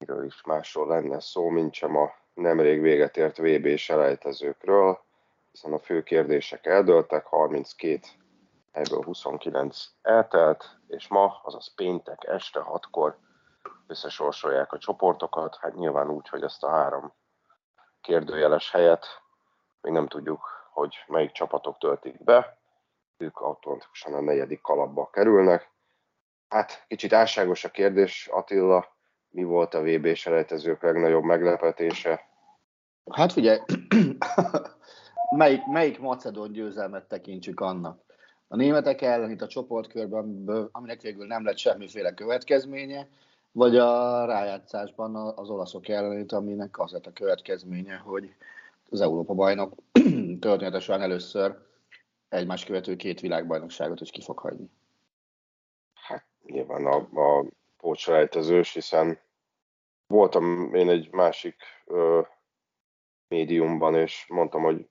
miről is másról lenne szó, mint sem a nemrég véget ért vb selejtezőkről, hiszen a fő kérdések eldőltek, 32 ebből 29 eltelt, és ma, azaz péntek este 6-kor összesorsolják a csoportokat, hát nyilván úgy, hogy ezt a három kérdőjeles helyet még nem tudjuk, hogy melyik csapatok töltik be, ők automatikusan a negyedik kalapba kerülnek. Hát kicsit álságos a kérdés, Attila, mi volt a VB selejtezők legnagyobb meglepetése? Hát figyelj, melyik, melyik macedon győzelmet tekintsük annak? A németek ellen itt a csoportkörben, aminek végül nem lett semmiféle következménye, vagy a rájátszásban az olaszok ellen, aminek az lett a következménye, hogy az Európa bajnok történetesen először egymás követő két világbajnokságot is ki fog hagyni. Hát nyilván a, a pótselejtezős, hiszen voltam én egy másik ö, médiumban, és mondtam, hogy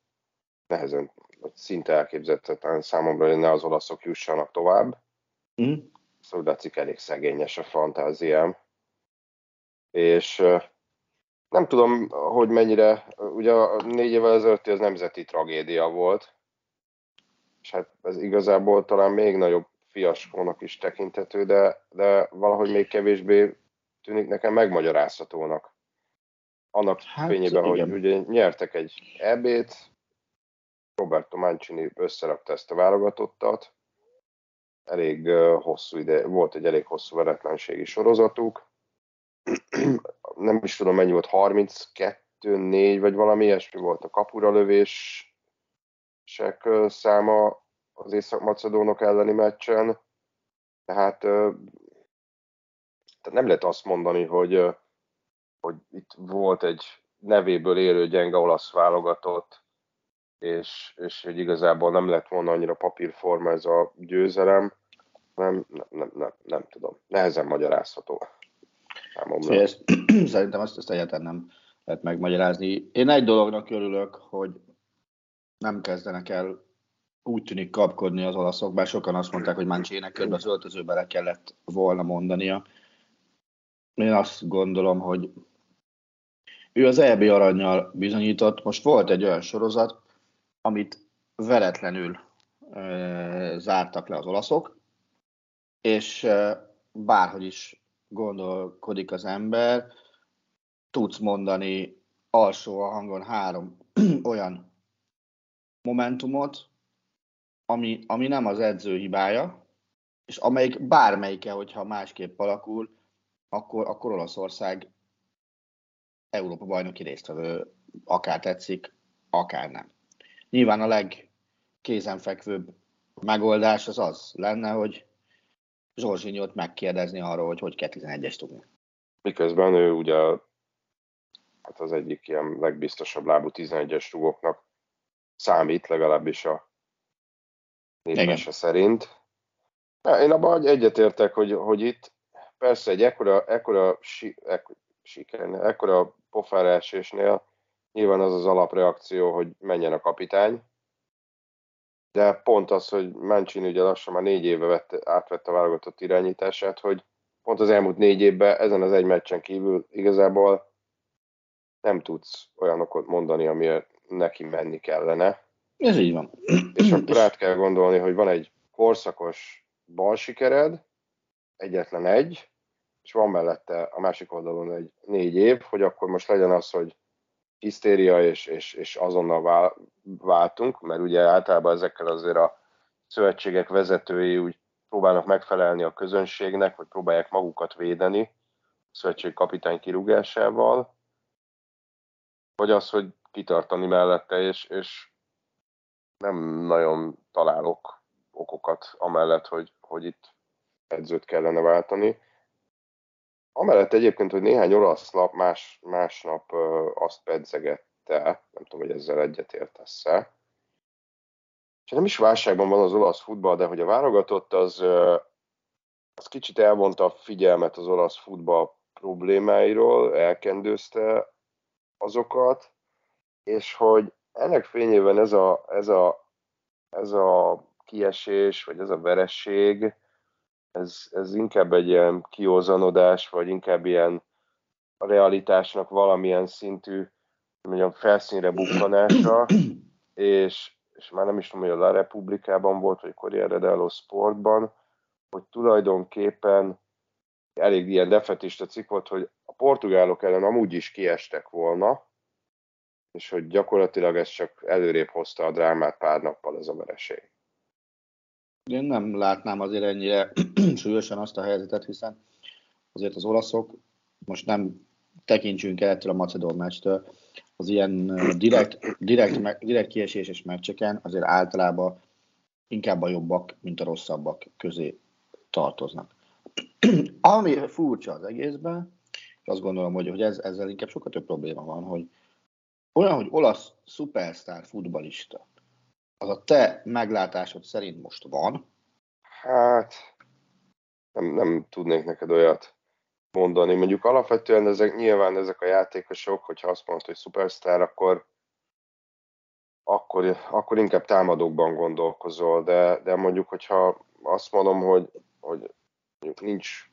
nehezen, vagy szinte elképzelhetetlen számomra, hogy ne az olaszok jussanak tovább. Mm. Szóval látszik elég szegényes a fantáziám. És ö, nem tudom, hogy mennyire, ugye a négy évvel ezelőtt ez nemzeti tragédia volt, és hát ez igazából talán még nagyobb fiaskónak is tekintető, de, de valahogy még kevésbé tűnik nekem megmagyarázhatónak. Annak hát, fényében, igen. hogy ugye nyertek egy EB-t, Roberto Mancini összerakta ezt a válogatottat, elég hosszú ide, volt egy elég hosszú veretlenségi sorozatuk, nem is tudom mennyi volt, 32, 4 vagy valami ilyesmi volt a kapura lövések száma az észak-macedónok elleni meccsen, tehát, tehát nem lehet azt mondani, hogy, hogy itt volt egy nevéből élő gyenge olasz válogatott, és, és hogy igazából nem lett volna annyira papírforma ez a győzelem, nem, nem, nem, nem, nem tudom. Nehezen magyarázható. Szerintem azt, azt egyáltalán nem lehet megmagyarázni. Én egy dolognak örülök, hogy nem kezdenek el úgy tűnik kapkodni az olaszok, bár sokan azt mondták, hogy Mancsének körbe az öltözőbe le kellett volna mondania. Én azt gondolom, hogy ő az EB aranyjal bizonyított. Most volt egy olyan sorozat, amit veretlenül e, zártak le az olaszok, és e, bárhogy is gondolkodik az ember, tudsz mondani alsó a hangon három olyan momentumot, ami, ami nem az edző hibája, és amelyik bármelyike, hogyha másképp alakul, akkor, akkor Olaszország Európa bajnoki résztvevő, akár tetszik, akár nem. Nyilván a legkézenfekvőbb megoldás az az lenne, hogy Zsorzsinyót megkérdezni arról, hogy hogy kell 11-es tudni. Miközben ő ugye hát az egyik ilyen legbiztosabb lábú 11-es rugóknak számít, legalábbis a népmese szerint. Én abban egyetértek, hogy, hogy itt persze egy ekkora, ekkora, si, ekkora siker, ekkora pofára esésnél nyilván az az alapreakció, hogy menjen a kapitány, de pont az, hogy Mancini ugye lassan már négy éve vette, átvette a válogatott irányítását, hogy pont az elmúlt négy évben ezen az egy meccsen kívül igazából nem tudsz olyanokat mondani, amiért neki menni kellene. Ez így van. És akkor át kell gondolni, hogy van egy korszakos bal sikered, egyetlen egy, és van mellette a másik oldalon egy négy év, hogy akkor most legyen az, hogy hisztéria, és, és, és azonnal váltunk, mert ugye általában ezekkel azért a szövetségek vezetői úgy próbálnak megfelelni a közönségnek, vagy próbálják magukat védeni a szövetség kapitány kirúgásával, vagy az, hogy kitartani mellette, és, és nem nagyon találok okokat amellett, hogy, hogy itt edzőt kellene váltani. Amellett egyébként, hogy néhány olasz lap más, másnap azt pedzegette, nem tudom, hogy ezzel egyetértesz-e, és nem is válságban van az olasz futball, de hogy a válogatott az, az kicsit elvonta a figyelmet az olasz futball problémáiról, elkendőzte azokat, és hogy ennek fényében ez a, ez a, ez a kiesés, vagy ez a veresség, ez, ez inkább egy ilyen kiózanodás, vagy inkább ilyen a realitásnak valamilyen szintű mondjam, felszínre bukkanása, és, és már nem is tudom, hogy a La Republikában volt, vagy Corriere dello Sportban, hogy tulajdonképpen elég ilyen defetista cikk volt, hogy a portugálok ellen amúgy is kiestek volna, és hogy gyakorlatilag ez csak előrébb hozta a drámát pár nappal ez a vereség. Én nem látnám azért ennyire súlyosan azt a helyzetet, hiszen azért az olaszok most nem tekintsünk el ettől a Macedón meccstől, az ilyen direkt, direkt, direkt kieséses meccseken azért általában inkább a jobbak, mint a rosszabbak közé tartoznak. Ami furcsa az egészben, és azt gondolom, hogy, hogy ez, ezzel inkább sokkal több probléma van, hogy olyan, hogy olasz szupersztár futbalista, az a te meglátásod szerint most van? Hát, nem, nem tudnék neked olyat mondani. Mondjuk alapvetően ezek, nyilván ezek a játékosok, hogyha azt mondod, hogy szupersztár, akkor, akkor, akkor inkább támadókban gondolkozol, de, de mondjuk, hogyha azt mondom, hogy, hogy mondjuk nincs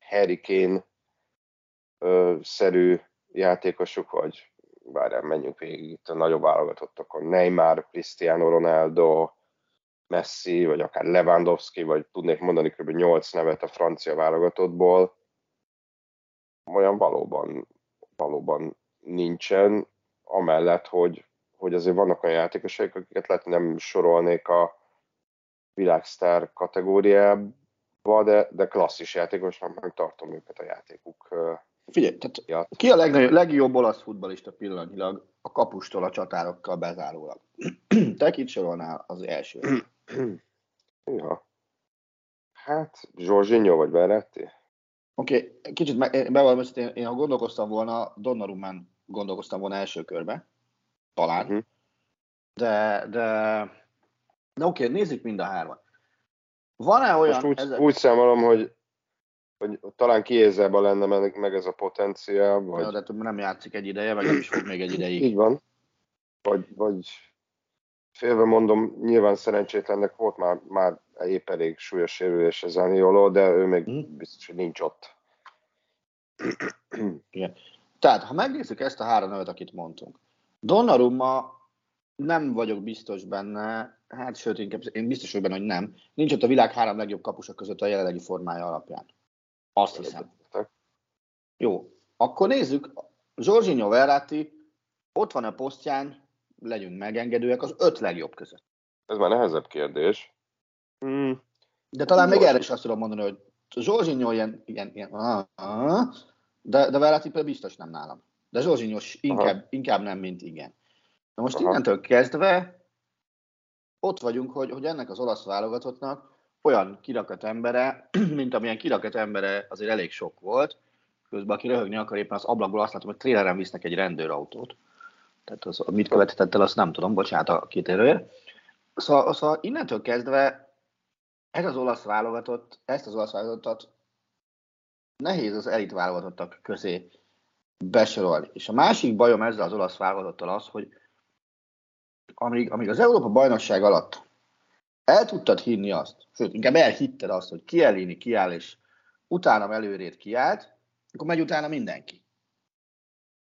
Harry Kane ö, szerű játékosok, vagy várjál, menjünk végig itt a nagyobb válogatottakon, Neymar, Cristiano Ronaldo, Messi, vagy akár Lewandowski, vagy tudnék mondani kb. 8 nevet a francia válogatottból, olyan valóban, valóban nincsen, amellett, hogy, hogy azért vannak olyan játékosok, akiket lehet nem sorolnék a világsztár kategóriába, de, de klasszis játékosnak meg tartom őket a játékuk. Figyelj, tehát ja. ki a legnagyobb, legjobb olasz futbalista pillanatnyilag a kapustól a csatárokkal bezárólag? Te kit sorolnál az első? ja. Hát, Zsorzsinyó vagy Beretti? Oké, okay, kicsit bevallom, hogy én, én ha gondolkoztam volna, Donnarumán gondolkoztam volna első körbe, talán, uh-huh. de, de, de oké, okay, nézzük mind a hármat. Van-e olyan... Most úgy, ezek... úgy számolom, hogy, hogy talán kiézzelben lenne meg, meg ez a potenciál, vagy... Ja, de nem játszik egy ideje, meg nem is fog még egy ideig. Így van. Vagy, vagy félve mondom, nyilván szerencsétlennek volt már, már épp elég súlyos sérülés az Aniolo, de ő még hmm. biztos, hogy nincs ott. Igen. Tehát, ha megnézzük ezt a három nevet, akit mondtunk, Donnarumma nem vagyok biztos benne, hát sőt, inkább én biztos vagyok benne, hogy nem. Nincs ott a világ három legjobb kapusa között a jelenlegi formája alapján. Azt hiszem. Jó, akkor nézzük. Jorginho Verratti ott van a posztján, legyünk megengedőek, az öt legjobb között. Ez már nehezebb kérdés. Hmm. De talán még erre is azt tudom mondani, hogy Zsorzsinyó ilyen, ilyen, ilyen ah, ah, de, de Verratti például biztos nem nálam. De Zsorzsinyó inkább, inkább nem, mint igen. Na most Aha. innentől kezdve ott vagyunk, hogy, hogy ennek az olasz válogatottnak olyan kirakat embere, mint amilyen kirakat embere azért elég sok volt, közben aki röhögni akar éppen az ablakból azt látom, hogy tréleren visznek egy rendőrautót. Tehát az, mit követett el, azt nem tudom, bocsánat a két erőért. Szóval, szóval innentől kezdve ez az olasz válogatott, ezt az olasz válogatottat nehéz az elit válogatottak közé besorolni. És a másik bajom ezzel az olasz válogatottal az, hogy amíg, amíg az Európa bajnokság alatt el tudtad hinni azt, sőt, inkább elhitted azt, hogy Kielini kiáll, és utána előrét kiállt, akkor megy utána mindenki.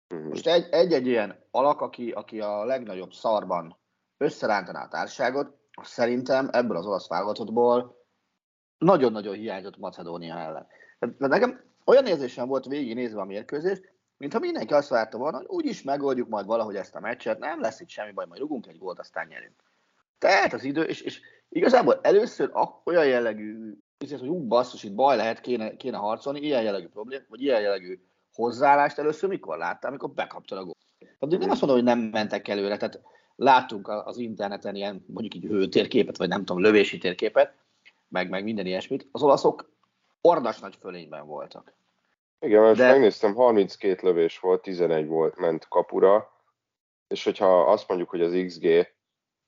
Mhm. Most egy-egy ilyen alak, aki, aki a legnagyobb szarban összerántaná a társaságot, szerintem ebből az olasz válogatottból nagyon-nagyon hiányzott Macedónia ellen. De nekem olyan érzésem volt végig nézve a mérkőzést, mintha mindenki azt várta volna, hogy úgyis megoldjuk majd valahogy ezt a meccset, nem lesz itt semmi baj, majd rugunk egy gólt, aztán nyerünk. Tehát az idő, és, és igazából először olyan jellegű, hogy ú, basszus, itt baj lehet, kéne, kéne harcolni, ilyen jellegű problém, vagy ilyen jellegű hozzáállást először mikor láttál, amikor bekaptad a gólt. Addig nem azt mondom, hogy nem mentek előre, tehát láttunk az interneten ilyen mondjuk így hőtérképet, vagy nem tudom, lövési térképet, meg, meg minden ilyesmit. Az olaszok ordas nagy fölényben voltak. Igen, mert De... megnéztem, 32 lövés volt, 11 volt, ment kapura, és hogyha azt mondjuk, hogy az XG,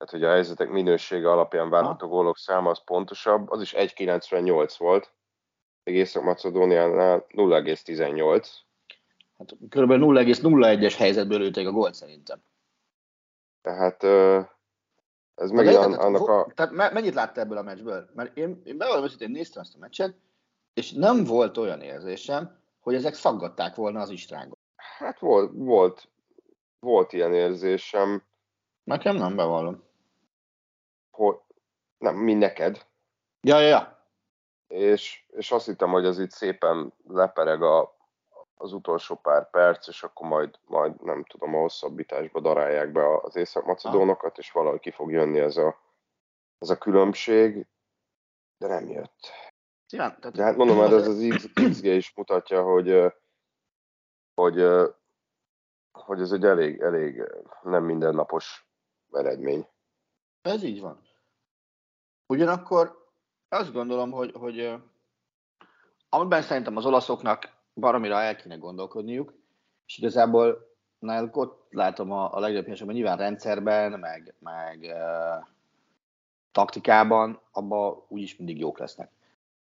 tehát hogy a helyzetek minősége alapján várható gólok száma az pontosabb, az is 1,98 volt, még Észak-Macedóniánál 0,18. Hát kb. 0,01-es helyzetből lőtték a gólt szerintem. Tehát ez meg an, annak a... Tehát mennyit látta ebből a meccsből? Mert én, én bevallom hogy én néztem ezt a meccset, és nem volt olyan érzésem, hogy ezek szaggatták volna az istrángot. Hát volt, volt, volt ilyen érzésem. Nekem nem bevallom. Hogy, nem, mi neked. Ja, ja, ja. És, és azt hittem, hogy az itt szépen lepereg a, az utolsó pár perc, és akkor majd, majd nem tudom, a hosszabbításba darálják be az észak-macedónokat, és valahogy ki fog jönni ez a, ez a különbség, de nem jött. Ja, tehát... De hát mondom, mert ez az XG is mutatja, hogy, hogy, hogy ez egy elég, elég nem mindennapos eredmény. Ez így van. Ugyanakkor azt gondolom, hogy, hogy amiben szerintem az olaszoknak baromira el kéne gondolkodniuk, és igazából náluk ott látom a, a legjobb hogy nyilván rendszerben, meg, meg uh, taktikában, abban úgyis mindig jók lesznek.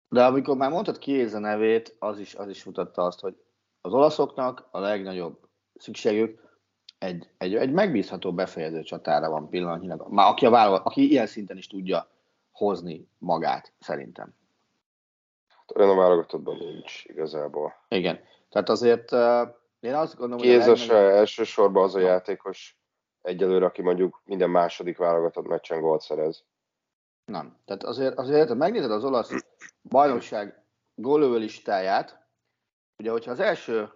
De amikor már mondtad Kiéza nevét, az is, az is mutatta azt, hogy az olaszoknak a legnagyobb szükségük egy, egy, egy megbízható befejező csatára van pillanatnyilag. Már aki, a válogat, aki ilyen szinten is tudja hozni magát, szerintem. Olyan a válogatottban nincs igazából. Igen. Tehát azért uh, én azt gondolom, hogy... Kézes legnagyobb... elsősorban az a játékos egyelőre, aki mondjuk minden második válogatott meccsen gólt szerez. Nem. Tehát azért, azért ha megnézed az olasz bajnokság gólövő listáját, ugye, hogyha az első,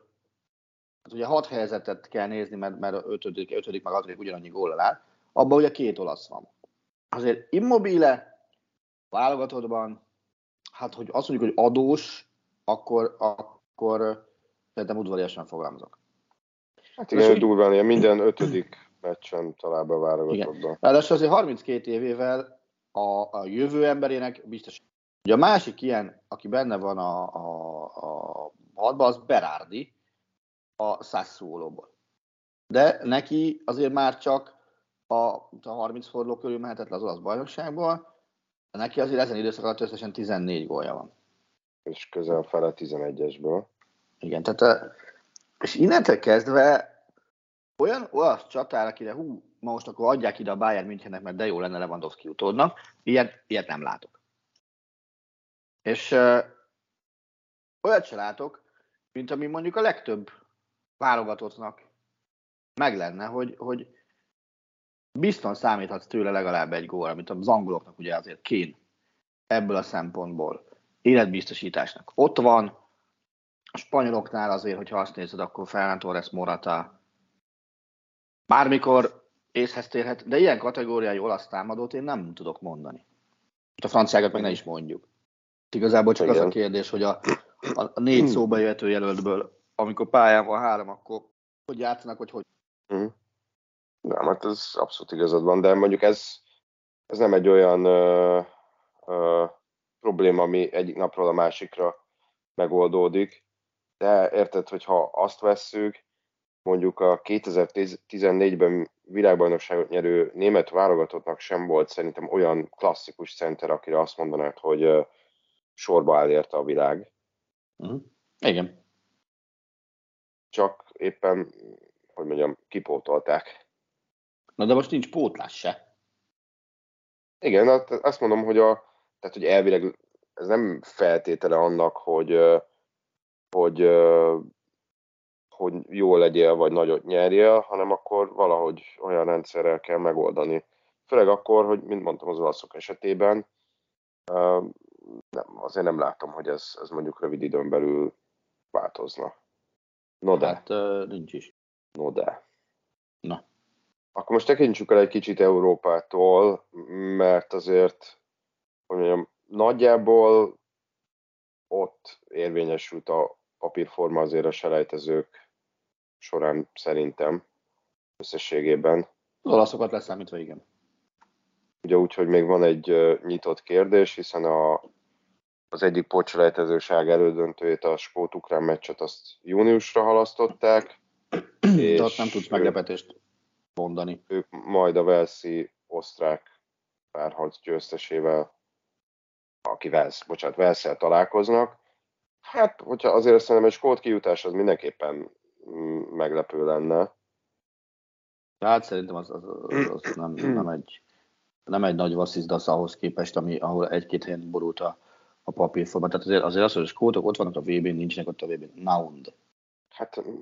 hát ugye hat helyzetet kell nézni, mert, mert ötödik, ötödik meg hatodik ugyanannyi gól áll, abban ugye két olasz van. Azért immobile, válogatottban, hát hogy azt mondjuk, hogy adós, akkor, akkor szerintem udvariasan fogalmazok. Hát igen, hogy durván ilyen minden ötödik meccsen talán be válogatottban. Ráadásul azért 32 évével a, a jövő emberének biztos. Ugye a másik ilyen, aki benne van a, a, a hadban, az Berardi a Sassuolo-ból. De neki azért már csak a, a 30 forduló körül mehetett le az olasz bajnokságból, de neki azért ezen időszak alatt összesen 14 gólja van. És közel fele 11-esből. Igen, tehát és innentől kezdve olyan olasz csatár, akire hú, ma most akkor adják ide a Bayern Münchennek, mert de jó lenne Lewandowski utódnak, ilyet, ilyet nem látok. És uh, olyat se látok, mint ami mondjuk a legtöbb válogatottnak meg lenne, hogy, hogy bizton számíthatsz tőle legalább egy gól, amit az angoloknak ugye azért kén ebből a szempontból életbiztosításnak. Ott van, a spanyoloknál azért, hogyha azt nézed, akkor Ferran Torres Morata bármikor észhez térhet, de ilyen kategóriai olasz támadót én nem tudok mondani. A franciákat meg ne is mondjuk. Igazából csak Igen. az a kérdés, hogy a, a négy szóba jöhető jelöltből, amikor pályán van három, akkor hogy játszanak, hogy hogy. Mm. Nem, hát ez abszolút igazad van, de mondjuk ez, ez nem egy olyan ö, ö, probléma, ami egyik napról a másikra megoldódik. De érted, hogyha azt vesszük, mondjuk a 2014-ben világbajnokságot nyerő német válogatottnak sem volt szerintem olyan klasszikus center, akire azt mondanád, hogy sorba áll érte a világ. Uh-huh. Igen. Csak éppen, hogy mondjam, kipótolták. Na de most nincs pótlás se. Igen, hát azt mondom, hogy a, tehát, hogy elvileg ez nem feltétele annak, hogy, hogy hogy jó legyél, vagy nagyot nyerjél, hanem akkor valahogy olyan rendszerrel kell megoldani. Főleg akkor, hogy, mint mondtam az olaszok esetében, nem, azért nem látom, hogy ez, ez mondjuk rövid időn belül változna. No de. Hát nincs is. No de. Na. Akkor most tekintsük el egy kicsit Európától, mert azért, hogy mondjam, nagyjából ott érvényesült a papírforma azért a selejtezők során szerintem összességében. Az olaszokat leszámítva, igen. Ugye úgy, hogy még van egy nyitott kérdés, hiszen a, az egyik pocselejtezőság elődöntőjét, a skót-ukrán meccset azt júniusra halasztották. De ott nem tudsz meglepetést mondani. Ők majd a Velszi osztrák párharc győztesével, aki Velsz, bocsánat, Velszel találkoznak. Hát, hogyha azért szerintem egy skót kijutás az mindenképpen mm, meglepő lenne. Hát szerintem az, az, az, az nem, nem, egy, nem egy nagy vasszizdasz ahhoz képest, ami, ahol egy-két helyen borult a, a papírforma. Tehát azért, azért az, hogy a skótok ott vannak a VB-n, nincsenek ott a VB-n. Naund. Hát, mm,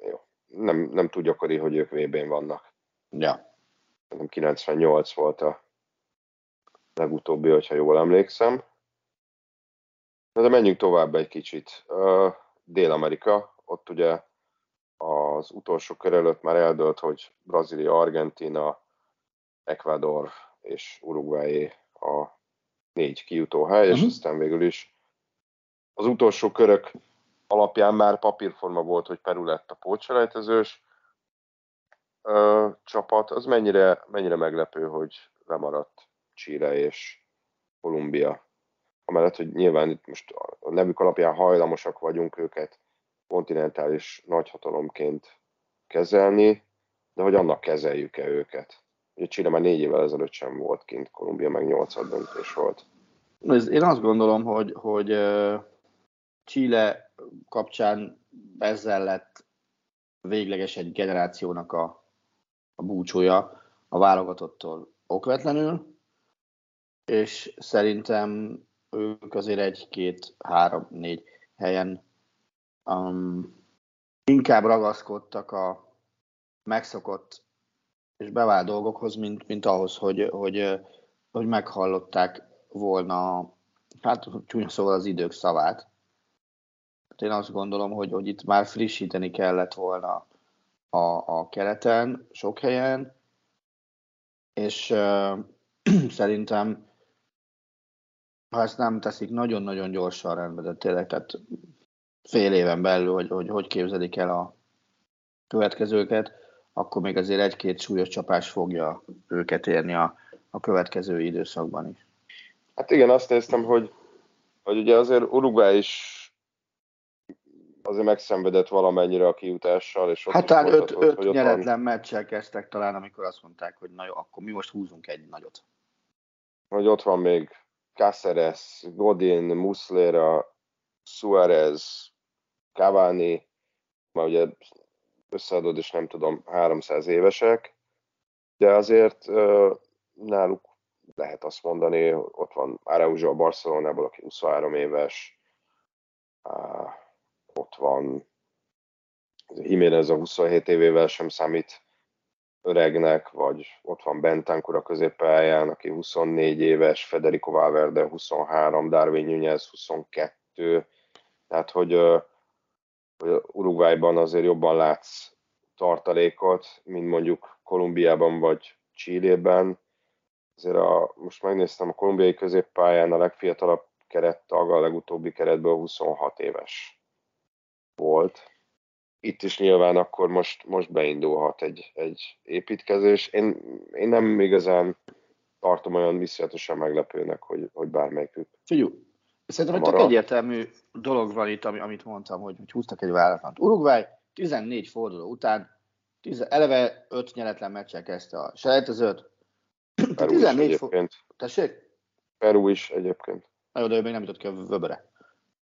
jó. Nem, nem túl gyakori, hogy ők VB-n vannak. Ja. Szerintem 98 volt a legutóbbi, hogyha jól emlékszem. Na de menjünk tovább egy kicsit. Dél-Amerika, ott ugye az utolsó kör előtt már eldölt, hogy Brazília, Argentina, Ecuador és Uruguay a négy kijutó hely, uh-huh. és aztán végül is az utolsó körök alapján már papírforma volt, hogy Peru lett a pótselejtezős ö, csapat. Az mennyire, mennyire meglepő, hogy lemaradt Chile és Kolumbia. Amellett, hogy nyilván itt most a nevük alapján hajlamosak vagyunk őket kontinentális nagyhatalomként kezelni, de hogy annak kezeljük-e őket. Ugye Chile már négy évvel ezelőtt sem volt kint, Kolumbia meg nyolcad döntés volt. Én azt gondolom, hogy, hogy Chile kapcsán ezzel lett végleges egy generációnak a, a búcsúja a válogatottól okvetlenül, és szerintem ők azért egy, két, három, négy helyen um, inkább ragaszkodtak a megszokott és bevált dolgokhoz, mint, mint ahhoz, hogy, hogy, hogy meghallották volna, hát csúnya szóval az idők szavát. Hát én azt gondolom, hogy, hogy itt már frissíteni kellett volna a, a kereten, sok helyen, és uh, szerintem ha ezt nem teszik nagyon-nagyon gyorsan rendbe, de tényleg, tehát fél éven belül, hogy hogy, hogy képzelik el a következőket, akkor még azért egy-két súlyos csapás fogja őket érni a, a következő időszakban is. Hát igen, azt néztem, hogy, hogy ugye azért Uruguay is azért megszenvedett valamennyire a kiutással. És hát talán öt, öt hogy nyeretlen van, meccsel kezdtek talán, amikor azt mondták, hogy na jó, akkor mi most húzunk egy nagyot. Hogy ott van még Cáceres, Godin, Muslera, Suarez, Cavani, ma ugye összeadod, és nem tudom, 300 évesek, de azért náluk lehet azt mondani, ott van Araujo a Barcelonából, aki 23 éves, ott van Jiménez a 27 évével sem számít öregnek, vagy ott van Bentancur a középpályán, aki 24 éves, Federico Valverde 23, Darwin Nunez 22, tehát hogy, hogy Uruguayban azért jobban látsz tartalékot, mint mondjuk Kolumbiában vagy Chilében. Azért a, most megnéztem a kolumbiai középpályán a legfiatalabb kerettag, a legutóbbi keretből 26 éves volt itt is nyilván akkor most, most beindulhat egy, egy építkezés. Én, én nem igazán tartom olyan viszonyatosan meglepőnek, hogy, hogy bármelyikük. Figyú, szerintem egy egyértelmű dolog van itt, amit mondtam, hogy, hogy húztak egy váratlant. Uruguay 14 forduló után 10, eleve 5 nyeretlen meccsel kezdte a selejtezőt. Peru 14 is egyébként. For... Tessék? Peru is egyébként. Na jó, de ő még nem jutott ki a vöböre.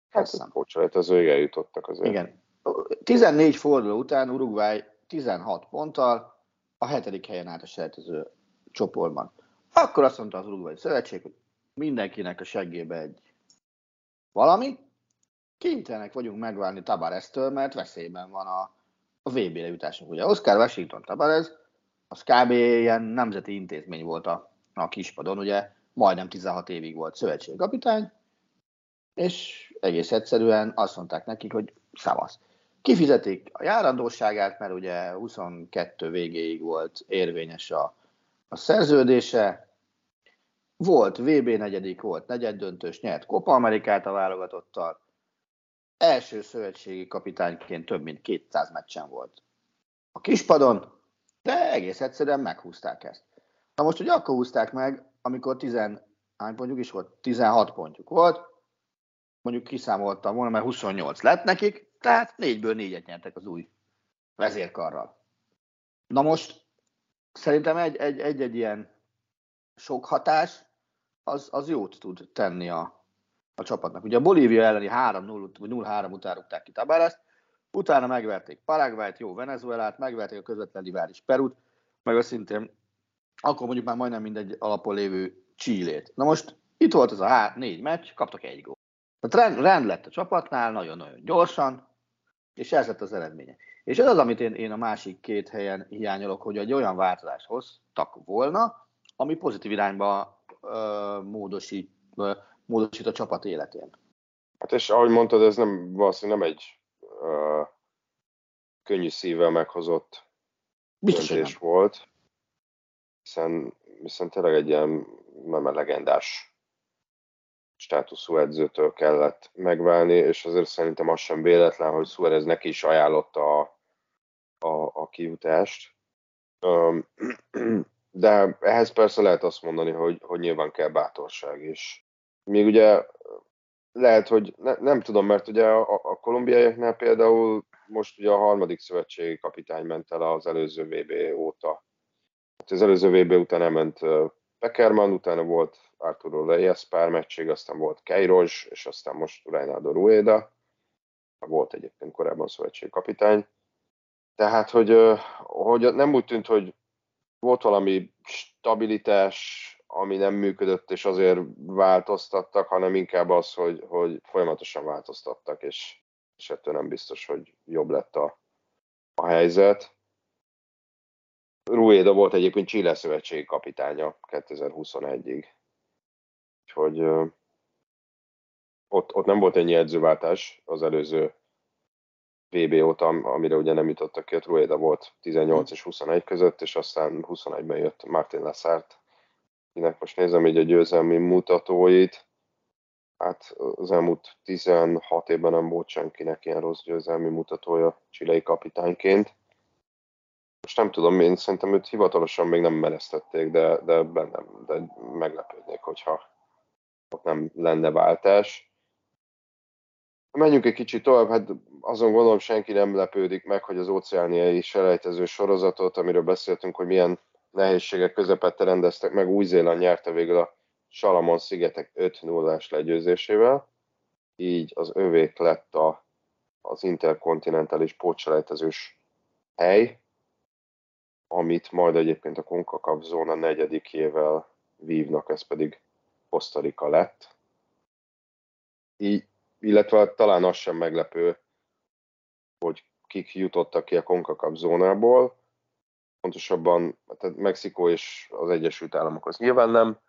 Hát, a eljutottak azért. Igen, 14 forduló után Uruguay 16 ponttal a hetedik helyen állt a sejtező csoportban. Akkor azt mondta az Uruguay Szövetség, hogy mindenkinek a seggébe egy valami, kénytelenek vagyunk megválni Tabarez-től, mert veszélyben van a, a VB-re jutásunk. Ugye Oscar Washington Tabarez, az kb. ilyen nemzeti intézmény volt a, a kispadon, ugye majdnem 16 évig volt szövetségkapitány, és egész egyszerűen azt mondták nekik, hogy szavasz. Kifizetik a járandóságát, mert ugye 22 végéig volt érvényes a, a szerződése, volt VB negyedik, volt negyeddöntős, nyert Copa Amerikát a válogatottal, első szövetségi kapitányként több mint 200 meccsen volt a kispadon, de egész egyszerűen meghúzták ezt. Na most, hogy akkor húzták meg, amikor 10, hány pontjuk is volt? 16 pontjuk volt, mondjuk kiszámoltam volna, mert 28 lett nekik, tehát négyből négyet nyertek az új vezérkarral. Na most szerintem egy-egy egy ilyen sok hatás, az, az jót tud tenni a, a csapatnak. Ugye a Bolívia elleni 3-0 vagy 0-3 után rúgták ki Tabareszt, utána megverték Paraguayt, jó Venezuelát, megverték a közvetlen rivális Perut, meg a szintén akkor mondjuk már majdnem mindegy alapon lévő Csillét. Na most itt volt ez a há- négy meccs, kaptak egy gól. Tehát rend, rend lett a csapatnál, nagyon-nagyon gyorsan, és ez lett az eredménye. És ez az, amit én, én a másik két helyen hiányolok, hogy egy olyan változást hoztak volna, ami pozitív irányba módosít, módosít a csapat életén. Hát és ahogy mondtad, ez nem, valószínűleg nem egy ö, könnyű szívvel meghozott Biztos, döntés nem. volt, hiszen, hiszen tényleg egy ilyen nem legendás státuszú edzőtől kellett megválni, és azért szerintem az sem véletlen, hogy Suarez neki is ajánlotta a, a, a kiutást. Öm, De ehhez persze lehet azt mondani, hogy, hogy nyilván kell bátorság is. Még ugye lehet, hogy ne, nem tudom, mert ugye a, a kolumbiaiaknál például most ugye a harmadik szövetségi kapitány ment el az előző VB óta. Hát az előző VB után elment Peckerman, utána volt Arturo Reyes pár meccsig, aztán volt Keiros, és aztán most Reinaldo Rueda. Volt egyébként korábban szövetségi kapitány. Tehát, hogy, hogy nem úgy tűnt, hogy volt valami stabilitás, ami nem működött, és azért változtattak, hanem inkább az, hogy, hogy folyamatosan változtattak, és, és ettől nem biztos, hogy jobb lett a, a helyzet. Rueda volt egyébként Chile szövetségi kapitánya 2021-ig. Úgyhogy ott, ott nem volt ennyi edzőváltás az előző VB óta, amire ugye nem jutottak ki, Rueda volt 18 és 21 között, és aztán 21-ben jött Martin Lessart, kinek most nézem így a győzelmi mutatóit, hát az elmúlt 16 évben nem volt senkinek ilyen rossz győzelmi mutatója csilei kapitányként. Most nem tudom, én szerintem őt hivatalosan még nem mereztették, de, de bennem, de meglepődnék, hogyha ott nem lenne váltás. Menjünk egy kicsit tovább, hát azon gondolom senki nem lepődik meg, hogy az óceániai selejtező sorozatot, amiről beszéltünk, hogy milyen nehézségek közepette rendeztek meg, Új-Zéland nyerte végül a Salamon szigetek 5-0-ás legyőzésével, így az övék lett a, az interkontinentális pótselejtezős hely, amit majd egyébként a CONCACAF zóna negyedikével vívnak, ez pedig Costa Rica lett. Így, illetve talán az sem meglepő, hogy kik jutottak ki a CONCACAF zónából, pontosabban tehát Mexikó és az Egyesült Államok az nyilván nem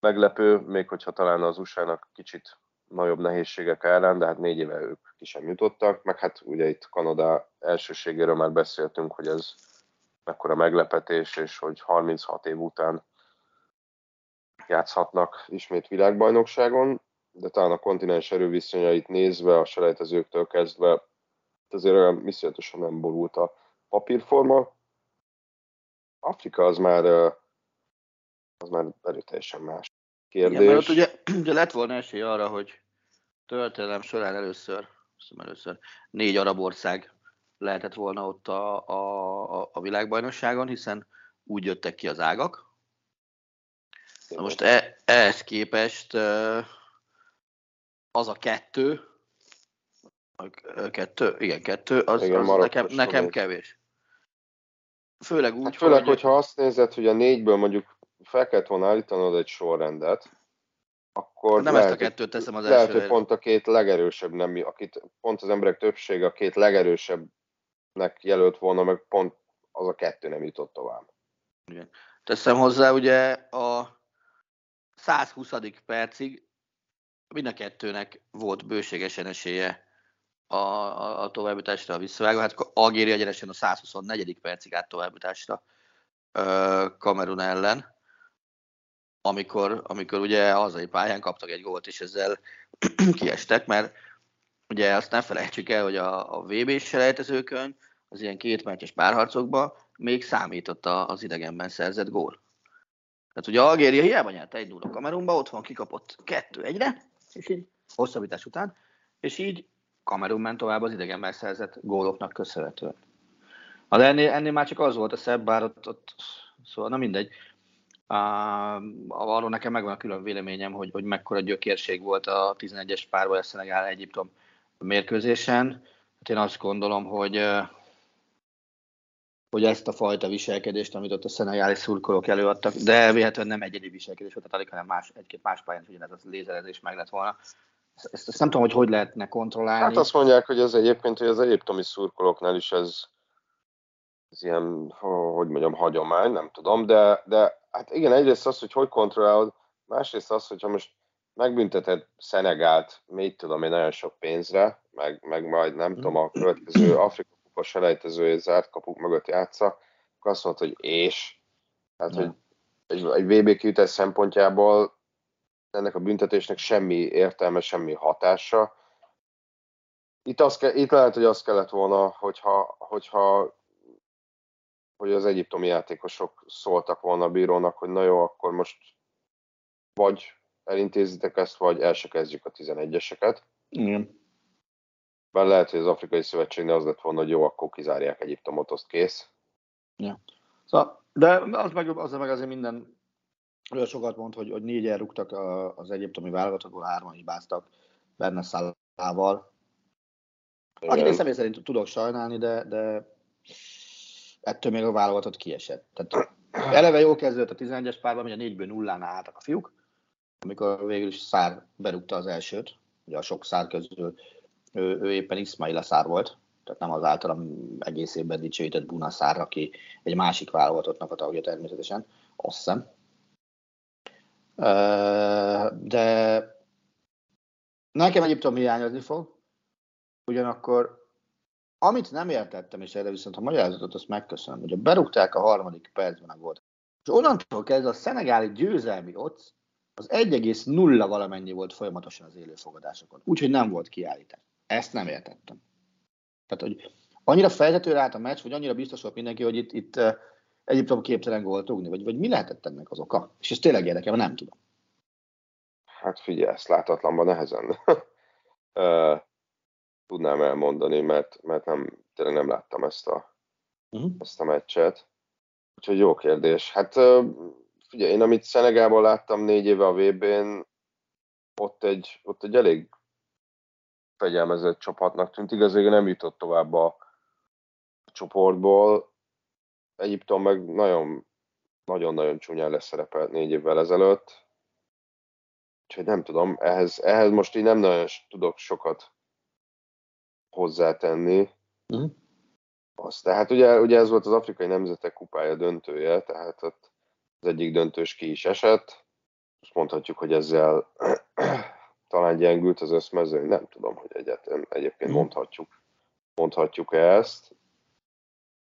meglepő, még hogyha talán az USA-nak kicsit nagyobb nehézségek árán, de hát négy éve ők ki sem jutottak, meg hát ugye itt Kanada elsőségéről már beszéltünk, hogy ez mekkora meglepetés, és hogy 36 év után játszhatnak ismét világbajnokságon, de talán a kontinens erőviszonyait nézve, a selejtezőktől kezdve, azért olyan viszonyatosan nem borult a papírforma. Afrika az már, az már erőteljesen más kérdés. Igen, mert ugye, ugye lett volna esély arra, hogy történelem során először, először négy arab ország lehetett volna ott a, a, a világbajnokságon, hiszen úgy jöttek ki az ágak. Na most e, ehhez képest az a kettő, kettő, igen, kettő, az, igen, az nekem, nekem kevés. Főleg úgy, hát főleg, hogy... hogyha azt nézed, hogy a négyből mondjuk fel kellett volna állítanod egy sorrendet, akkor nem lehet, ezt a kettőt teszem az lehet, hogy pont a két legerősebb nem, akit pont az emberek többsége a két legerősebbnek jelölt volna, meg pont az a kettő nem jutott tovább. Igen. Teszem hozzá, ugye a 120. percig mind a kettőnek volt bőségesen esélye a, a, a továbbításra a visszavágó. Hát Algéria egyenesen a 124. percig át továbbításra Kamerun ellen, amikor, amikor ugye a hazai pályán kaptak egy gólt, és ezzel kiestek, mert ugye azt ne felejtsük el, hogy a, a VB selejtezőkön az ilyen kétmeccses párharcokban még számított az idegenben szerzett gól. Tehát ugye Algéria hiába nyert egy 0 Kamerunba, otthon kikapott kettő egyre, és így hosszabbítás után, és így Kamerun ment tovább az idegenben szerzett góloknak köszönhetően. De ennél, ennél már csak az volt a szebb, bár ott, ott szóval na mindegy. Uh, arról nekem megvan a külön véleményem, hogy, hogy mekkora gyökérség volt a 11-es párból a Szenegál Egyiptom mérkőzésen. Hát én azt gondolom, hogy hogy ezt a fajta viselkedést, amit ott a szenegáli szurkolók előadtak, de véletlenül nem egyedi viselkedés volt, tehát alig, hanem más, egy-két más pályán is ugyanez a lézerezés meg lett volna. Ezt, ezt, nem tudom, hogy hogy lehetne kontrollálni. Hát azt mondják, hogy ez egyébként, hogy az egyiptomi szurkolóknál is ez, ez ilyen, hogy mondjam, hagyomány, nem tudom, de, de hát igen, egyrészt az, hogy hogy kontrollálod, másrészt az, hogyha most megbünteted Szenegált, mit tudom én, nagyon sok pénzre, meg, meg majd nem tudom, a következő Afrika kupa selejtezője zárt kapuk mögött játsza, akkor azt mondta, hogy és. Tehát, hogy egy, egy VB kiütés szempontjából ennek a büntetésnek semmi értelme, semmi hatása. Itt, az ke, itt lehet, hogy az kellett volna, hogyha, hogyha hogy az egyiptomi játékosok szóltak volna a bírónak, hogy na jó, akkor most vagy elintézitek ezt, vagy el se kezdjük a 11-eseket. Igen. Bár lehet, hogy az Afrikai Szövetségnél az lett volna, hogy jó, akkor kizárják Egyiptomot, azt kész. Ja. Szóval, de az meg, az meg azért minden olyan sokat mond, hogy, hogy négy elrúgtak az egyiptomi válogatottból, hárman hibáztak benne szállával. Akit én személy szerint tudok sajnálni, de, de ettől még a válogatott kiesett. Tehát eleve jól kezdődött a 11-es párban, ugye 4-ből nullán álltak a fiúk, amikor végül is Szár berúgta az elsőt, ugye a sok Szár közül ő, ő éppen Ismail Szár volt, tehát nem az általam egész évben dicsőített Buna Szár, aki egy másik válogatottnak a tagja természetesen, azt hiszem. De nekem Egyiptom hiányozni fog, ugyanakkor amit nem értettem, és erre viszont a magyarázatot azt megköszönöm, a berúgták a harmadik percben a volt. És onnantól kezdve a szenegáli győzelmi ott az 1,0 valamennyi volt folyamatosan az élőfogadásokon. Úgyhogy nem volt kiállítás. Ezt nem értettem. Tehát, hogy annyira feltetőre állt a meccs, vagy annyira biztos volt mindenki, hogy itt, itt uh, Egyiptom képtelen gólt rúgni, vagy, vagy mi lehetett ennek az oka? És ez tényleg érdekel, nem tudom. Hát figyelj, ezt látatlanban nehezen tudnám elmondani, mert, mert nem, tényleg nem láttam ezt a, uh-huh. ezt a meccset. Úgyhogy jó kérdés. Hát figyelj, én amit Szenegából láttam négy éve a VB-n, ott egy, ott egy elég fegyelmezett csapatnak tűnt. Igazából nem jutott tovább a, csoportból. Egyiptom meg nagyon nagyon-nagyon csúnyán leszerepelt négy évvel ezelőtt. Úgyhogy nem tudom, ehhez, ehhez most így nem nagyon tudok sokat hozzátenni. Uh-huh. Azt, tehát ugye, ugye ez volt az Afrikai Nemzetek Kupája döntője, tehát ott az egyik döntős ki is esett. Most mondhatjuk, hogy ezzel talán gyengült az összmező, nem tudom, hogy egyetlen, egyébként mhm. mondhatjuk, mondhatjuk ezt,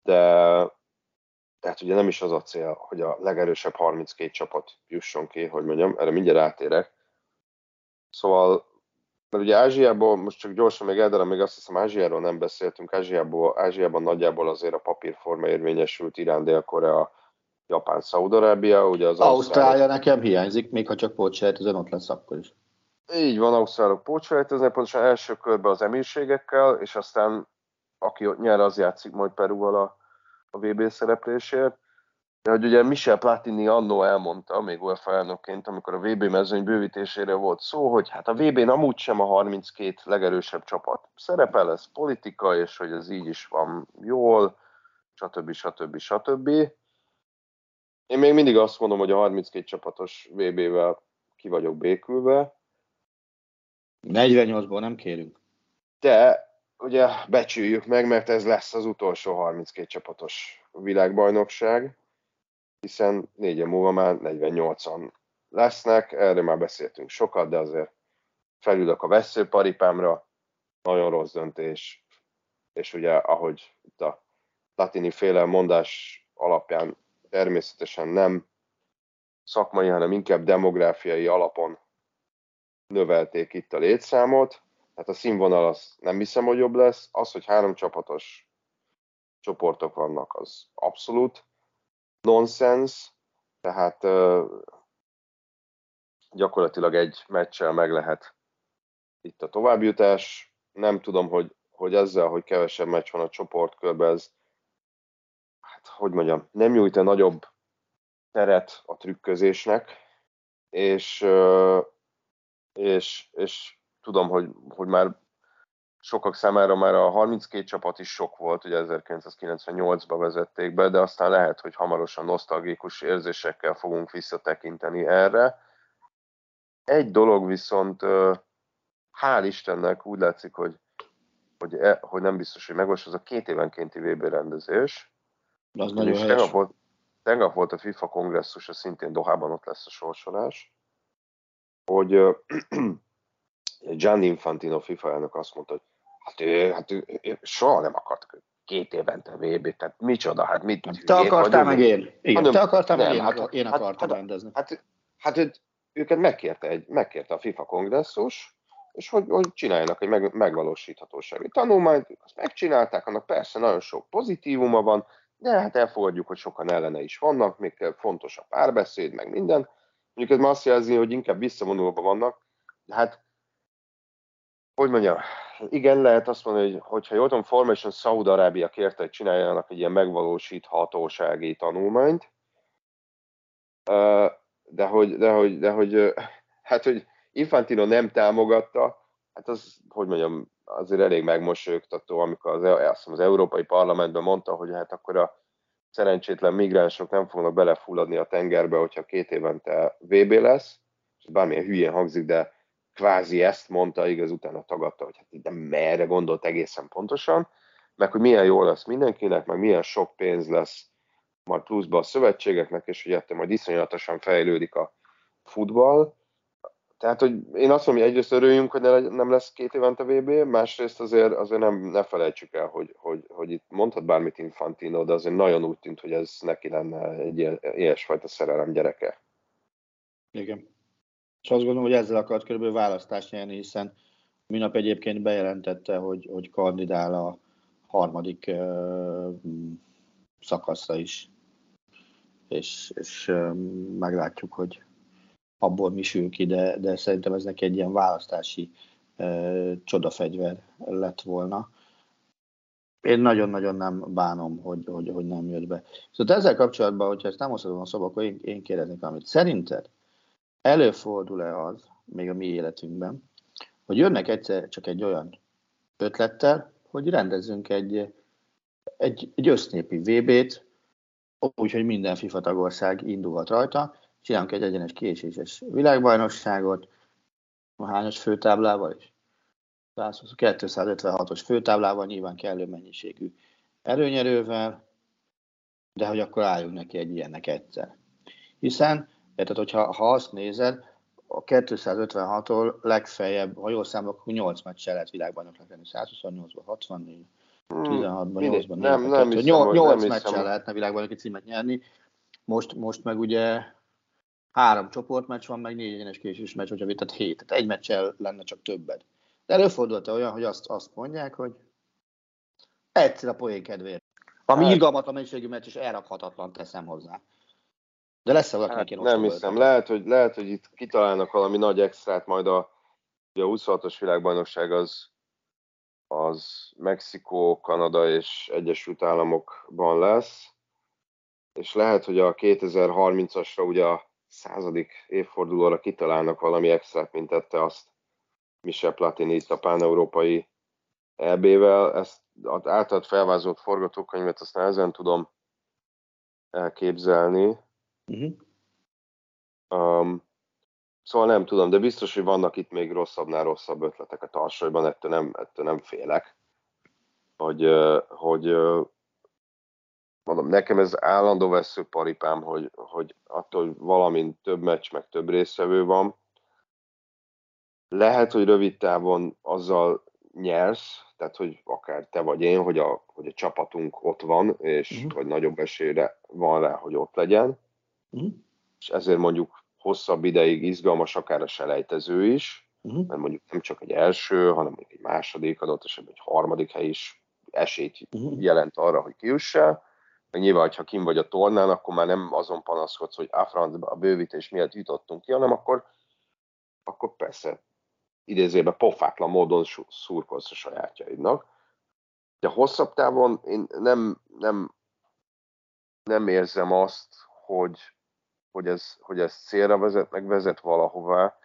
de tehát ugye nem is az a cél, hogy a legerősebb 32 csapat jusson ki, hogy mondjam, erre mindjárt átérek. Szóval, mert ugye Ázsiából, most csak gyorsan még elderem, még azt hiszem Ázsiáról nem beszéltünk, Ázsiából, Ázsiában nagyjából azért a papírforma érvényesült Irán, Dél-Korea, Japán, Szaudarábia, ugye az Ausztrália Ausztrália nekem hiányzik, még ha csak pótsejtőzön ott lesz akkor is. Így van, Ausztrálok pótsejtőzni, pontosan első körben az emírségekkel, és aztán aki ott nyer, az játszik majd Perúval a, a VB szereplésért. De hogy ugye Michel Platini annó elmondta, még UEFA elnökként, amikor a VB mezőny bővítésére volt szó, hogy hát a VB-n amúgy sem a 32 legerősebb csapat szerepel, ez politika, és hogy ez így is van jól, stb. stb. stb. Én még mindig azt mondom, hogy a 32 csapatos VB-vel ki vagyok békülve. 48-ból nem kérünk. De ugye becsüljük meg, mert ez lesz az utolsó 32 csapatos világbajnokság, hiszen négy múlva már 48-an lesznek, erről már beszéltünk sokat, de azért felülök a veszőparipámra, nagyon rossz döntés, és ugye ahogy itt a Latini féle mondás alapján természetesen nem szakmai, hanem inkább demográfiai alapon növelték itt a létszámot, tehát a színvonal az nem hiszem, hogy jobb lesz. Az, hogy három csapatos csoportok vannak, az abszolút nonsens, tehát gyakorlatilag egy meccsel meg lehet itt a továbbjutás. Nem tudom, hogy, hogy ezzel, hogy kevesebb meccs van a csoportkörben, ez hát hogy mondjam, nem nyújt a nagyobb teret a trükközésnek, és, és, és tudom, hogy, hogy már sokak számára már a 32 csapat is sok volt, ugye 1998-ba vezették be, de aztán lehet, hogy hamarosan nosztalgikus érzésekkel fogunk visszatekinteni erre. Egy dolog viszont, hál' Istennek úgy látszik, hogy, hogy, e, hogy nem biztos, hogy megvalós, az a két évenkénti VB rendezés. Az nagyon. Tegnap volt, tegnap volt a FIFA kongresszus, szintén Dohában ott lesz a sorsolás, hogy Gianni Infantino FIFA elnök azt mondta, hogy hát ő, hát ő, ő soha nem akart két évente vb tehát micsoda, hát mit... Te akartál meg én. Igen, hanem, te akartál meg én, hát, én hát- akartam hát, rendezni. Hát, hát, hát őket megkérte, egy, megkérte a FIFA kongresszus, és hogy, hogy csináljanak egy meg, megvalósíthatósági tanulmányt, azt megcsinálták, annak persze nagyon sok pozitívuma van, de hát elfogadjuk, hogy sokan ellene is vannak, még fontos a párbeszéd, meg minden. Mondjuk ez már azt jelzi, hogy inkább visszavonulva vannak, hát hogy mondjam, igen, lehet azt mondani, hogy hogyha jól tudom, Formation Saudi-Arábia kérte, hogy csináljanak egy ilyen megvalósíthatósági tanulmányt, de hogy, de hogy, de hogy, hát, hogy Infantino nem támogatta, hát az, hogy mondjam, azért elég megmosőgtató, amikor az, azt hiszem, az Európai Parlamentben mondta, hogy hát akkor a szerencsétlen migránsok nem fognak belefulladni a tengerbe, hogyha két évente VB lesz, és bármilyen hülyén hangzik, de kvázi ezt mondta, igaz, utána tagadta, hogy hát de merre gondolt egészen pontosan, meg hogy milyen jó lesz mindenkinek, meg milyen sok pénz lesz majd pluszba a szövetségeknek, és hogy ettől majd iszonyatosan fejlődik a futball. Tehát, hogy én azt mondom, hogy egyrészt örüljünk, hogy nem lesz két évente VB, másrészt azért, azért nem, ne felejtsük el, hogy, hogy, hogy itt mondhat bármit Infantino, de azért nagyon úgy tűnt, hogy ez neki lenne egy ilyen, ilyesfajta szerelem gyereke. Igen. És azt gondolom, hogy ezzel akart körülbelül választást nyerni, hiszen minap egyébként bejelentette, hogy, hogy kandidál a harmadik uh, szakaszra is. És, és uh, meglátjuk, hogy abból mi sül ki, de, de szerintem ez neki egy ilyen választási uh, csodafegyver lett volna. Én nagyon-nagyon nem bánom, hogy, hogy, hogy nem jött be. Szóval ezzel kapcsolatban, hogyha ezt nem osztodom a szoba, akkor én, én kérdeznék valamit. Szerinted Előfordul-e az, még a mi életünkben, hogy jönnek egyszer csak egy olyan ötlettel, hogy rendezzünk egy, egy, egy össznépi VB-t, úgyhogy minden FIFA tagország indulhat rajta, csinálunk egy egyenes kieséses világbajnokságot, a hányos főtáblával is? 256-os főtáblával, nyilván kellő mennyiségű előnyerővel, de hogy akkor álljunk neki egy ilyennek egyszer. Hiszen tehát, hogyha ha azt nézed, a 256-tól legfeljebb, ha jól számolok, akkor 8 meccsel lehet világbajnoknak lenni. 128-ban, 64, 16-ban, 8-ban, nem, nem, nem 8, 8 meccsel lehetne világbajnoki címet nyerni. Most, most meg ugye három csoportmeccs van, meg négy egyenes késős meccs, hogyha tehát hét. Tehát egy meccsel lenne csak többet. De előfordult -e olyan, hogy azt, azt mondják, hogy egyszer a poén kedvéért. Ami hát. irgalmatlan mennyiségű meccs, és elrakhatatlan teszem hozzá. De lesz-e valakinek hát, Nem hiszem. Lehet hogy, lehet, hogy itt kitalálnak valami nagy extrát, majd a, ugye a 26-os világbajnokság az, az Mexikó, Kanada és Egyesült Államokban lesz, és lehet, hogy a 2030-asra ugye a századik évfordulóra kitalálnak valami extrát, mint tette azt Michel Platini itt a pán-európai EB-vel. Ezt az általad felvázolt forgatókönyvet azt nehezen tudom elképzelni. Uh-huh. Um, szóval nem tudom, de biztos, hogy vannak itt még rosszabbnál rosszabb ötletek a tarsajban, ettől nem, ettől nem félek. Hogy, hogy mondom, nekem ez állandó vesző paripám, hogy, hogy attól, hogy valamint több meccs, meg több részvevő van, lehet, hogy rövid távon azzal nyersz, tehát hogy akár te vagy én, hogy a, hogy a csapatunk ott van, és uh-huh. hogy nagyobb esélyre van rá, hogy ott legyen. Uh-huh. És ezért mondjuk hosszabb ideig izgalmas akár a selejtező is, uh-huh. mert mondjuk nem csak egy első, hanem egy második, adott esetben egy harmadik hely is esélyt uh-huh. jelent arra, hogy kiussál. Meg nyilván, ha kim vagy a tornán, akkor már nem azon panaszkodsz, hogy a a bővítés miatt jutottunk ki, hanem akkor, akkor persze idézőben pofátlan módon szurkolsz a sajátjaidnak. De hosszabb távon én nem, nem, nem érzem azt, hogy, hogy, ez, hogy ez célra vezet, meg vezet valahová,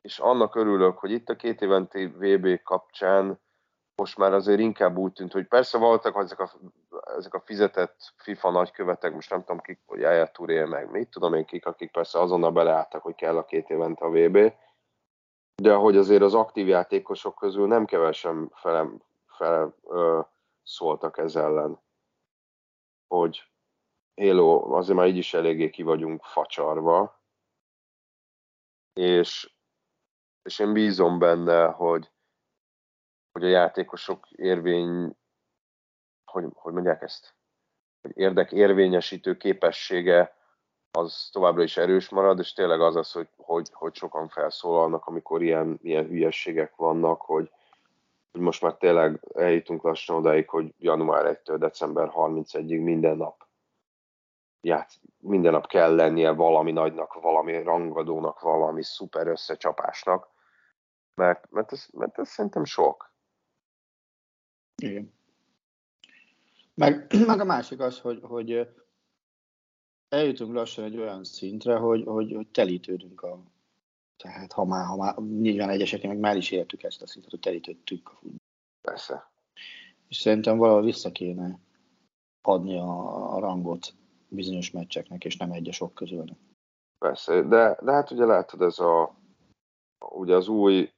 és annak örülök, hogy itt a két éventi VB kapcsán most már azért inkább úgy tűnt, hogy persze voltak ezek a, ezek a fizetett FIFA nagykövetek, most nem tudom kik, hogy Jaya Touré, meg mit tudom én kik, akik persze azonnal beleálltak, hogy kell a két évente a VB, de hogy azért az aktív játékosok közül nem kevesen fele, fele ö, szóltak ez ellen, hogy Hello, azért már így is eléggé ki vagyunk facsarva, és, és én bízom benne, hogy, hogy a játékosok érvény, hogy, hogy mondják ezt, hogy érdek érvényesítő képessége az továbbra is erős marad, és tényleg az az, hogy, hogy, hogy sokan felszólalnak, amikor ilyen, ilyen hülyességek vannak, hogy, hogy most már tényleg eljutunk lassan odáig, hogy január 1-től december 31-ig minden nap ját, minden nap kell lennie valami nagynak, valami rangadónak, valami szuper összecsapásnak, mert, mert, ez, mert ez szerintem sok. Igen. Meg, meg a másik az, hogy, hogy eljutunk lassan egy olyan szintre, hogy, hogy, hogy telítődünk a tehát ha már, ha már nyilván egyesek meg már is értük ezt a szintet, hogy telítődtük a futball. Persze. És szerintem valahol vissza kéne adni a, a rangot bizonyos meccseknek, és nem egyesok közülnek. Persze, de, de hát ugye látod, ez a ugye az új,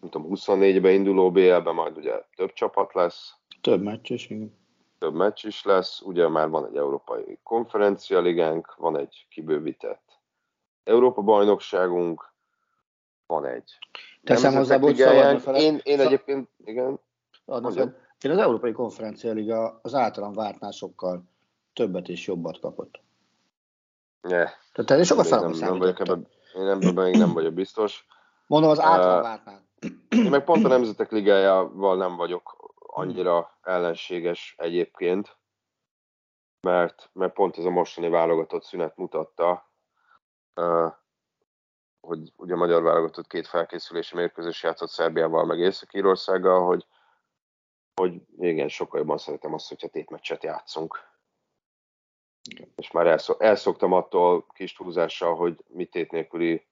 nem tudom, 24-be induló BL-ben majd ugye több csapat lesz. Több meccs is, igen több meccs is lesz, ugye már van egy európai konferencia ligánk, van egy kibővített Európa bajnokságunk, van egy Teszem hozzá, hogy Én, én egyébként, igen. Én az Európai Konferencia Liga az általam vártnál sokkal többet és jobbat kapott. Ne. Tehát én sokkal nem, nem vagyok ebben, Én ebben még nem vagyok biztos. Mondom, az általam uh, vártnál. Én meg pont a Nemzetek Ligájával nem vagyok annyira ellenséges egyébként, mert, mert pont ez a mostani válogatott szünet mutatta, hogy ugye a magyar válogatott két felkészülési mérkőzés játszott Szerbiával, meg Észak-Írországgal, hogy, hogy igen, sokkal jobban szeretem azt, hogyha tétmeccset játszunk. Igen. És már elszok, elszoktam attól kis túlzással, hogy mi tét nélküli,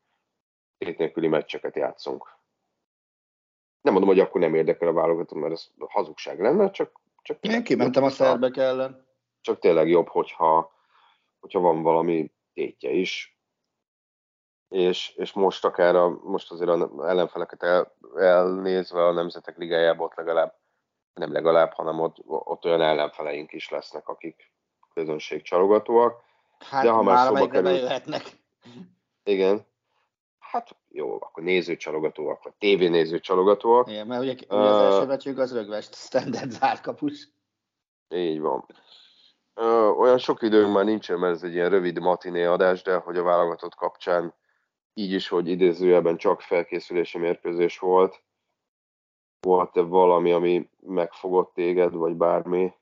tét nélküli meccseket játszunk. Nem mondom, hogy akkor nem érdekel a válogató, mert ez hazugság lenne, csak... csak Én kimentem a szerbek ellen. Csak tényleg jobb, hogyha, hogyha van valami tétje is. És, és most akár a, most azért az ellenfeleket el, elnézve a Nemzetek Ligájából ott legalább, nem legalább, hanem ott, ott olyan ellenfeleink is lesznek, akik közönségcsalogatóak. Hát De ha már, már szóba kerül... Igen, hát jó, akkor nézőcsalogatóak, vagy tévénézőcsalogatóak. Igen, mert ugye, ugye az első meccsünk az rögvest standard zárkapus. Így van. Olyan sok időnk már nincsen, mert ez egy ilyen rövid matiné adás, de hogy a válogatott kapcsán így is, hogy idézőjelben csak felkészülési mérkőzés volt, volt-e valami, ami megfogott téged, vagy bármi,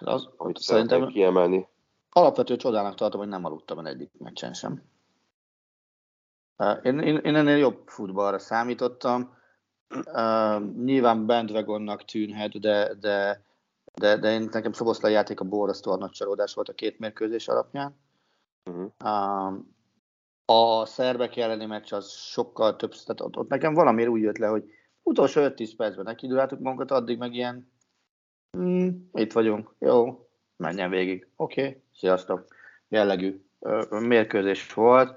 az, amit szerintem kiemelni? Alapvető csodának tartom, hogy nem aludtam el egyik meccsen sem. Én, én, én ennél jobb futballra számítottam. Nyilván bandwagonnak tűnhet, de, de, de, de én, nekem Szoboszlai játék a borzasztóan nagy csalódás volt a két mérkőzés alapján. Uh-huh. Uh, a szerbek elleni meccs az sokkal több, tehát ott, ott nekem valamiért úgy jött le, hogy utolsó 5-10 percben nekidüláltuk magunkat, addig meg ilyen mm, itt vagyunk, jó, menjen végig, oké, okay, sziasztok, jellegű mérkőzés volt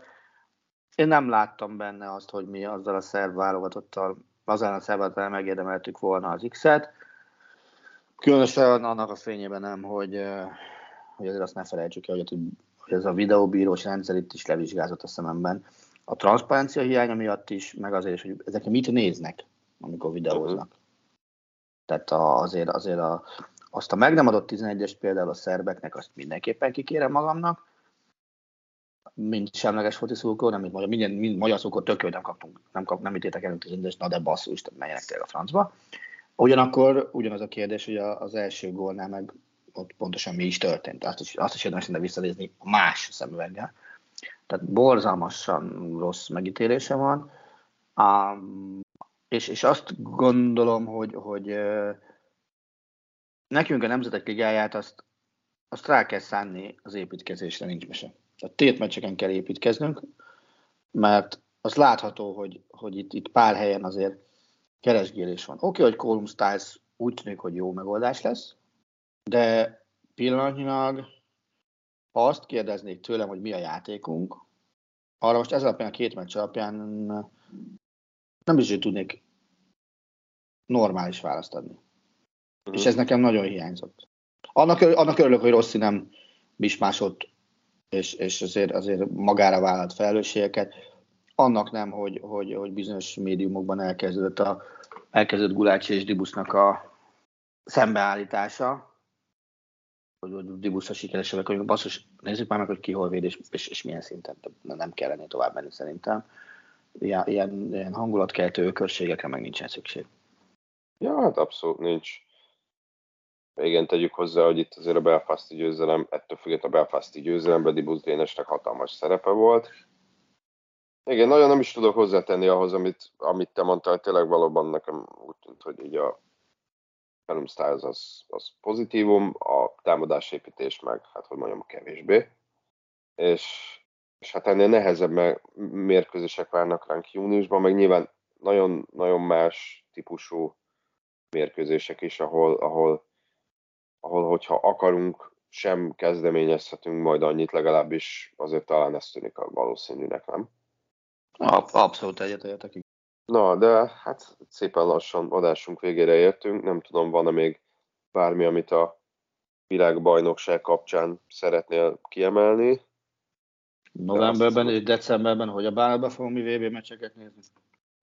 én nem láttam benne azt, hogy mi azzal a szerb válogatottal, azán a szerb megérdemeltük volna az X-et. Különösen annak a fényében nem, hogy, hogy azért azt ne felejtsük el, hogy, hogy ez a videóbírós rendszer itt is levizsgázott a szememben. a transzparencia hiánya miatt is, meg azért is, hogy ezek mit néznek, amikor videóznak. Uh-huh. Tehát a, azért, azért a, azt a meg nem adott 11-es például a szerbeknek, azt mindenképpen kikérem magamnak, mint semleges foci szurkó, nem mint magyar, minden, mind magyar szurkó tök jó, nem kaptunk, nem, kap, nem ítéltek el 11 na de basszus, menjenek tényleg a francba. Ugyanakkor ugyanaz a kérdés, hogy az első gólnál meg ott pontosan mi is történt. Azt is, azt is érdemes szinte visszanézni más szemüveggel. Tehát borzalmasan rossz megítélése van. Um, és, és azt gondolom, hogy, hogy uh, nekünk a Nemzetek Ligáját azt, azt rá kell szánni az építkezésre, nincs mese. Tehát tétmeccseken kell építkeznünk, mert az látható, hogy, hogy itt, itt pár helyen azért keresgélés van. Oké, okay, hogy Column Styles úgy tűnik, hogy jó megoldás lesz, de pillanatnyilag, ha azt kérdeznék tőlem, hogy mi a játékunk, arra most ez alapján a két meccs alapján nem is tudnék normális választ adni. Uh-huh. És ez nekem nagyon hiányzott. Annak, annak örülök, hogy Rossi nem bismásott, és, és azért, azért magára vállalt felelősségeket. Annak nem, hogy, hogy, hogy bizonyos médiumokban elkezdődött, a, elkezdődött Gulácsi és Dibusznak a szembeállítása, hogy, hogy Dibuszra sikeresek hogy basszus, nézzük már meg, hogy ki hol véd, és, és, és milyen szinten. Nem kellene tovább menni szerintem. Ilyen, ilyen hangulatkeltő ökörségekre meg nincsen szükség. Ja, hát abszolút nincs. Igen, tegyük hozzá, hogy itt azért a Belfasti győzelem, ettől függetlenül a Belfasti győzelemben Dibusz Dénesnek hatalmas szerepe volt. Igen, nagyon nem is tudok hozzátenni ahhoz, amit, amit te mondtál, tényleg valóban nekem úgy tűnt, hogy így a Callum Styles az, az pozitívum, a támadásépítés meg, hát hogy mondjam, kevésbé. És, és hát ennél nehezebb mérkőzések várnak ránk júniusban, meg nyilván nagyon-nagyon más típusú mérkőzések is, ahol, ahol, ahol hogyha akarunk, sem kezdeményezhetünk majd annyit, legalábbis azért talán ez tűnik a valószínűnek, nem? Abszolút egyetértek. Na, de hát szépen lassan adásunk végére értünk. Nem tudom, van-e még bármi, amit a világbajnokság kapcsán szeretnél kiemelni? Novemberben és decemberben, hogy a bánatba fogom mi VB meccseket nézni?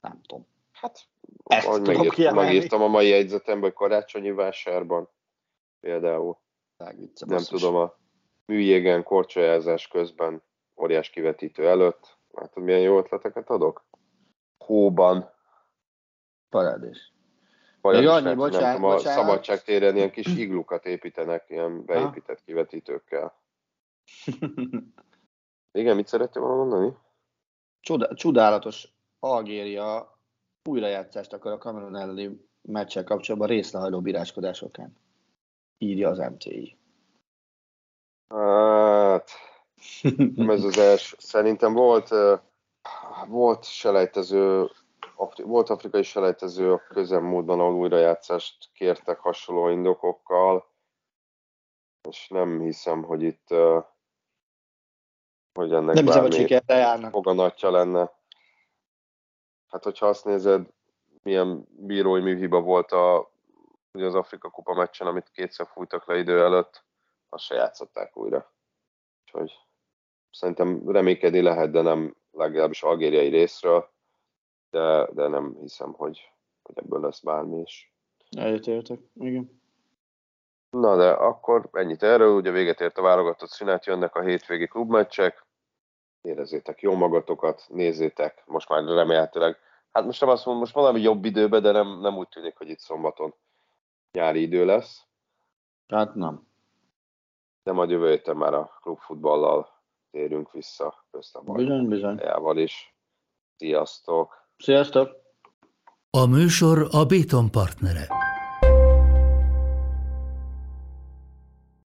Nem tudom. Hát, Ezt ahogy megírt, megírtam a mai jegyzetemben, hogy karácsonyi vásárban például. Vicce, nem tudom, a műjégen korcsolyázás közben óriás kivetítő előtt. Látod, milyen jó ötleteket adok? hóban. Parádés. Vagy annyi, nem bocsánat, tudom, a szabadságtéren ilyen kis iglukat építenek, ilyen beépített kivetítőkkel. Igen, mit szerettél volna mondani? Csoda, csodálatos Algéria újrajátszást akar a Cameron elleni meccsel kapcsolatban részlehajló bíráskodásokán. Írja az MTI. Hát, nem ez az első. Szerintem volt volt selejtező, volt afrikai selejtező a közelmúltban, ahol újrajátszást kértek hasonló indokokkal, és nem hiszem, hogy itt hogy ennek nem bármi foganatja lenne. Hát, hogyha azt nézed, milyen bírói műhiba volt a, ugye az Afrika Kupa meccsen, amit kétszer fújtak le idő előtt, azt se játszották újra. Úgyhogy szerintem reménykedni lehet, de nem legalábbis algériai részről, de, de nem hiszem, hogy, hogy ebből lesz bármi is. Egyetértek, igen. Na de akkor ennyit erről, ugye véget ért a válogatott szünet, jönnek a hétvégi klubmeccsek, érezzétek jó magatokat, nézzétek, most már remélhetőleg, hát most nem azt mondom, most valami jobb időben, de nem, nem úgy tűnik, hogy itt szombaton nyári idő lesz. Hát nem. De majd jövő héten már a klubfutballal térünk vissza közt a bizony, bizony. is. Sziasztok! Sziasztok! A műsor a Béton partnere.